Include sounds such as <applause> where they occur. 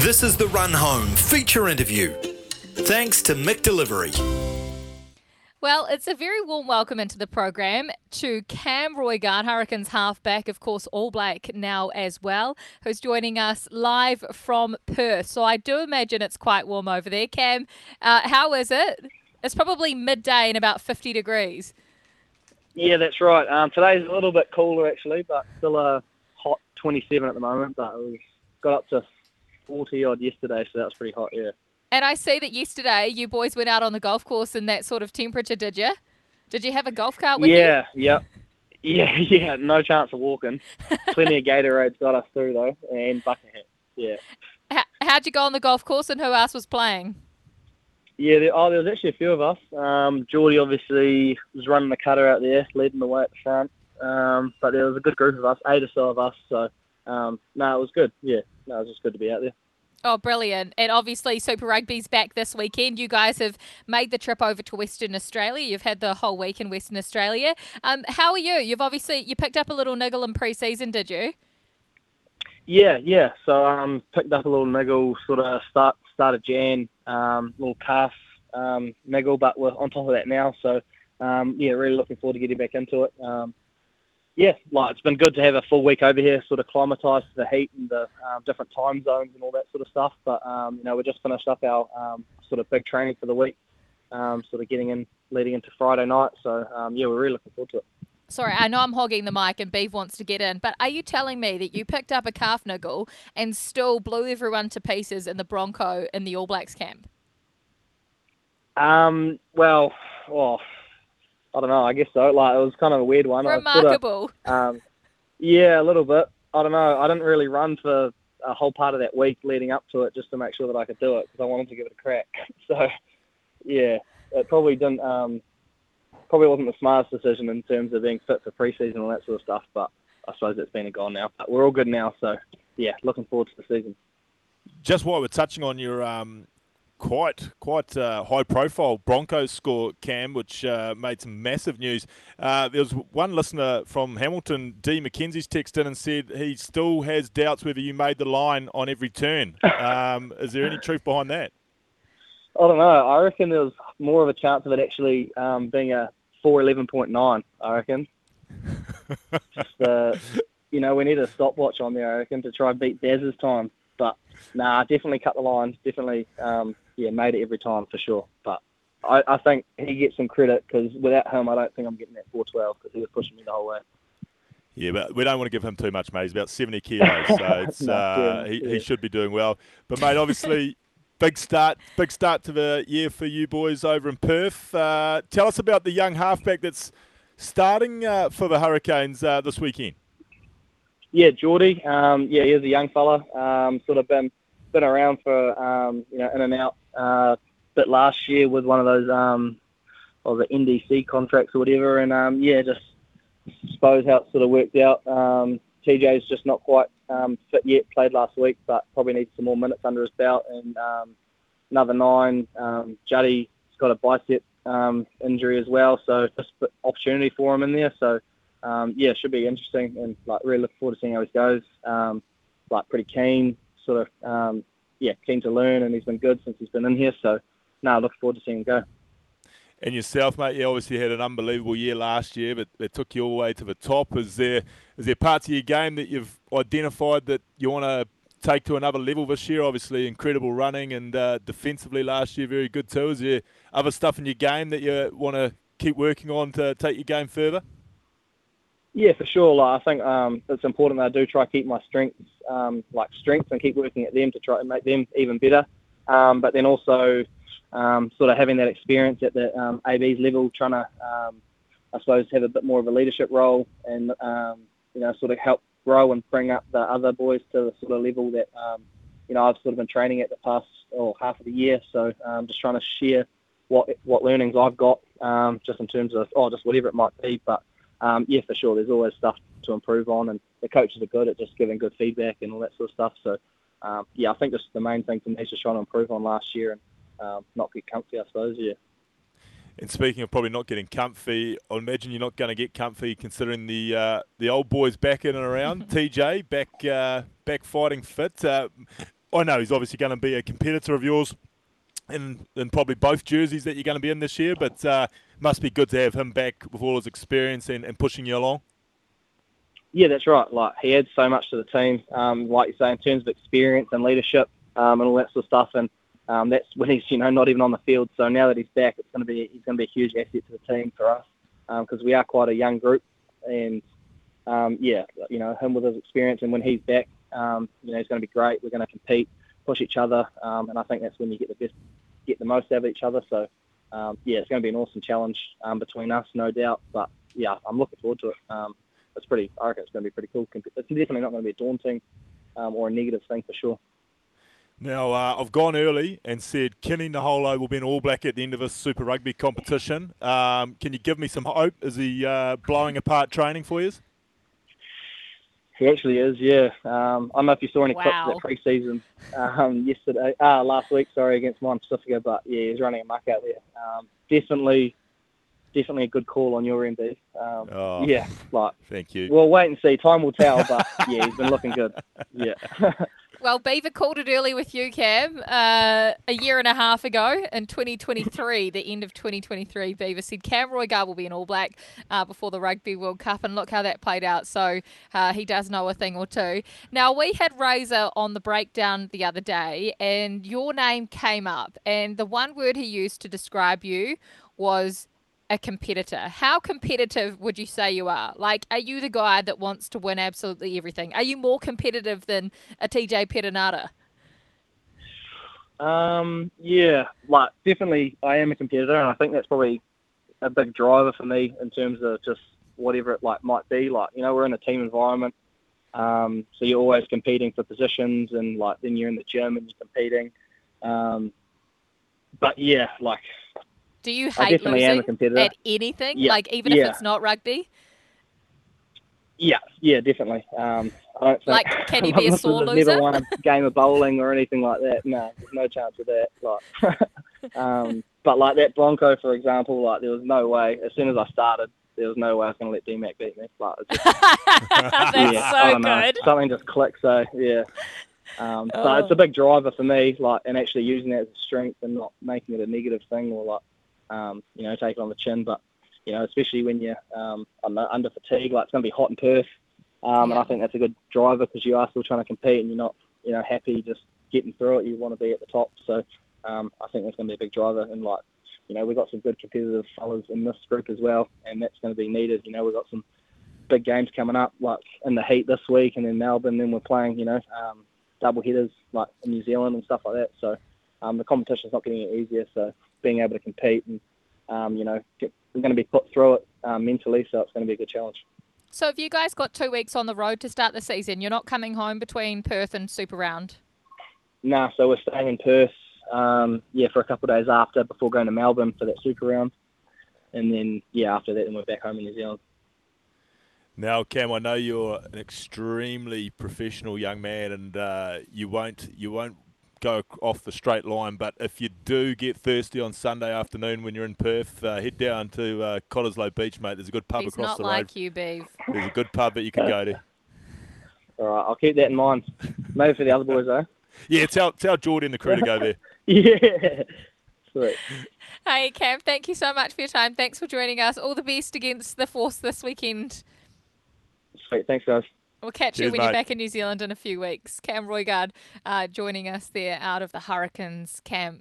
This is the Run Home feature interview. Thanks to Mick Delivery. Well, it's a very warm welcome into the program to Cam Roigard, Hurricanes halfback, of course, All Black now as well, who's joining us live from Perth. So I do imagine it's quite warm over there. Cam, uh, how is it? It's probably midday and about 50 degrees. Yeah, that's right. Um, today's a little bit cooler actually, but still a hot 27 at the moment. But we got up to 40 odd yesterday, so that was pretty hot. Yeah. And I see that yesterday you boys went out on the golf course in that sort of temperature, did you? Did you have a golf cart with yeah, you? Yeah, yeah, <laughs> yeah. No chance of walking. Plenty of Gatorades got us through though, and bucket hats. Yeah. How, how'd you go on the golf course, and who else was playing? Yeah, there, oh, there was actually a few of us. Um, Geordie obviously was running the cutter out there, leading the way at the front. Um, but there was a good group of us, eight or so of us. So, um, no, it was good. Yeah, no, it was just good to be out there. Oh, brilliant. And obviously, Super Rugby's back this weekend. You guys have made the trip over to Western Australia. You've had the whole week in Western Australia. Um, how are you? You've obviously, you picked up a little niggle in pre-season, did you? Yeah, yeah. So um, picked up a little niggle sort of start start of Jan, um, little calf um, niggle, but we're on top of that now. So um, yeah, really looking forward to getting back into it. Um, yeah, like it's been good to have a full week over here, sort of climatise to the heat and the um, different time zones and all that sort of stuff. But um, you know, we just finished up our um, sort of big training for the week, um, sort of getting in, leading into Friday night. So um, yeah, we're really looking forward to it. Sorry, I know I'm hogging the mic and Beav wants to get in, but are you telling me that you picked up a calf niggle and still blew everyone to pieces in the Bronco in the All Blacks camp? Um, well, well, I don't know. I guess so. Like it was kind of a weird one. Remarkable. Sort of, um, yeah, a little bit. I don't know. I didn't really run for a whole part of that week leading up to it just to make sure that I could do it because I wanted to give it a crack. <laughs> So, yeah, it probably didn't. Um, probably wasn't the smartest decision in terms of being fit for preseason and all that sort of stuff. But I suppose it's been a gone now. But we're all good now. So, yeah, looking forward to the season. Just while we're touching on your um, quite quite uh, high profile Broncos score, Cam, which uh, made some massive news. Uh, there was one listener from Hamilton, D. McKenzie's texted in and said he still has doubts whether you made the line on every turn. <laughs> Um, is there any truth behind that? I don't know. I reckon there was more of a chance of it actually um, being a 411.9, I reckon. <laughs> Just, uh, you know, we need a stopwatch on there, I reckon, to try and beat Daz's time. But nah, definitely cut the line. Definitely, um, yeah, made it every time for sure. But I, I think he gets some credit because without him, I don't think I'm getting that 412 because he was pushing me the whole way. Yeah, but we don't want to give him too much, mate. He's about 70 kilos, so <laughs> it's, no, uh, he, yeah. he should be doing well. But, mate, obviously, <laughs> big start big start to the year for you boys over in Perth. Uh, tell us about the young halfback that's starting uh, for the Hurricanes uh, this weekend. Yeah, Jordi. Um, yeah, he's a young fella. Um, sort of been been around for um, you know in and out. Uh, bit last year with one of those um, or the NDC contracts or whatever, and um, yeah, just suppose how it sort of worked out. Um, TJ's just not quite um, fit yet. Played last week, but probably needs some more minutes under his belt. And um, another nine. Um, Juddy's got a bicep um, injury as well, so just opportunity for him in there. So um, yeah, should be interesting, and like really look forward to seeing how he goes. Um, like pretty keen, sort of um, yeah, keen to learn, and he's been good since he's been in here. So now nah, looking forward to seeing him go. And yourself, mate, you obviously had an unbelievable year last year, but it took you all the way to the top. Is there is there parts of your game that you've identified that you want to take to another level this year? Obviously, incredible running and uh, defensively last year, very good too. Is there other stuff in your game that you want to keep working on to take your game further? Yeah, for sure. Like, I think um, it's important that I do try to keep my strengths um, like strengths and keep working at them to try and make them even better. Um, but then also um, sort of having that experience at the um, AB's level, trying to, um, I suppose, have a bit more of a leadership role and, you know, sort of help grow and bring up the other boys to the sort of level that, you know, I've sort of been training at the past or half of the year. So um, just trying to share what what learnings I've got, just in terms of, oh, just whatever it might be. But um, yeah, for sure, there's always stuff to improve on, and the coaches are good at just giving good feedback and all that sort of stuff. So um, yeah, I think just the main thing for me is just trying to improve on last year and um, not get comfy, I suppose. Yeah. And speaking of probably not getting comfy, I imagine you're not going to get comfy considering the uh, the old boys back in and around. <laughs> TJ back uh, back fighting fit. Uh, I know he's obviously going to be a competitor of yours in, in probably both jerseys that you're going to be in this year, but uh, must be good to have him back with all his experience and, and pushing you along. Yeah, that's right. Like he adds so much to the team. Um, like you say, in terms of experience and leadership um, and all that sort of stuff. And um, that's when he's you know not even on the field. So now that he's back, it's going to be he's going to be a huge asset to the team for us because um, we are quite a young group. And um, yeah, you know him with his experience and when he's back, um, you know he's going to be great. We're going to compete, push each other, and I think that's when you get the best, get the most out of each other. So yeah, it's going to be an awesome challenge between us, no doubt. But yeah, I'm looking forward to it it's pretty. I reckon it's going to be pretty cool. It's definitely not going to be a daunting um, or a negative thing for sure. Now, uh, I've gone early and said Kini Naholo will be an All Black at the end of this Super Rugby competition. Um, can you give me some hope? Is he uh, blowing apart training for you? He actually is, yeah. Um, I don't know if you saw any wow. clips of that pre-season um, yesterday, uh, last week, sorry, against Moana Pacifica, but yeah, he's running a muck out there. Um, definitely definitely a good call on your end, Dave. Um, oh, yeah, like thank you. We'll wait and see. Time will tell, but yeah, he's been looking good. Yeah. <laughs> well, Beaver called it early with you, Cam, uh, a year and a half ago in 2023, the end of 2023. Beaver said Cam Roigard will be an All Black uh, before the Rugby World Cup, and look how that played out. So uh, he does know a thing or two. Now we had Razor on the breakdown the other day, and your name came up, and the one word he used to describe you was a competitor. How competitive would you say you are? Like, are you the guy that wants to win absolutely everything? Are you more competitive than a TJ Perenara? Um, yeah, like definitely, I am a competitor, and I think that's probably a big driver for me in terms of just whatever it like might be. Like, you know, we're in a team environment, um, so you're always competing for positions, and like then you're in the gym and you're competing. Um, but yeah, like do you hate losing at anything? Yeah. Like even yeah. if it's not rugby? Yeah, yeah, definitely. Um, I don't think, like, can you be <laughs> a sore loser? Never won a <laughs> game of bowling or anything like that. No, there's no chance of that. Like, <laughs> um, but like that Bronco, for example, like there was no way. As soon as I started, there was no way I was going to let DMAC beat me. Like, just, That's yeah, so good. Know, something just clicked. So yeah. Um, oh. So it's a big driver for me, like, and actually using that as a strength and not making it a negative thing or like um, you know, take it on the chin. But you know, especially when you're um, under fatigue, like it's going to be hot in Perth, um, yeah. and I think that's a good driver because you are still trying to compete and you're not, you know, happy just getting through it. You want to be at the top. So um, I think that's going to be a big driver. And like, you know, we've got some good competitive fellas in this group as well, and that's going to be needed. You know, we've got some big games coming up, like in the heat this week, and then Melbourne. Then we're playing, you know, um, double headers like in New Zealand and stuff like that. So um, the competition's not getting any easier. So being able to compete and um, you know get, we're going to be put through it um, mentally, so it's going to be a good challenge. So have you guys got two weeks on the road to start the season? You're not coming home between Perth and Super Round. Nah, so we're staying in Perth, um, yeah, for a couple of days after before going to Melbourne for that Super Round, and then yeah, after that, then we're back home in New Zealand. Now, Cam, I know you're an extremely professional young man, and uh, you won't you won't go off the straight line. But if you do get thirsty on Sunday afternoon when you're in Perth, uh, head down to uh, Cottesloe Beach, mate. There's a good pub He's across the road. not like you, Beav. There's a good pub that you can go to. All right, I'll keep that in mind. Maybe for the other boys, though. <laughs> Yeah, tell tell Jordi and the crew to go there. <laughs> yeah. Sweet. Hey, Cam, thank you so much for your time. Thanks for joining us. All the best against the Force this weekend. Sweet. Thanks, guys. We'll catch Cheers, you when mate. you're back in New Zealand in a few weeks. Cam Roigard uh, joining us there out of the Hurricanes camp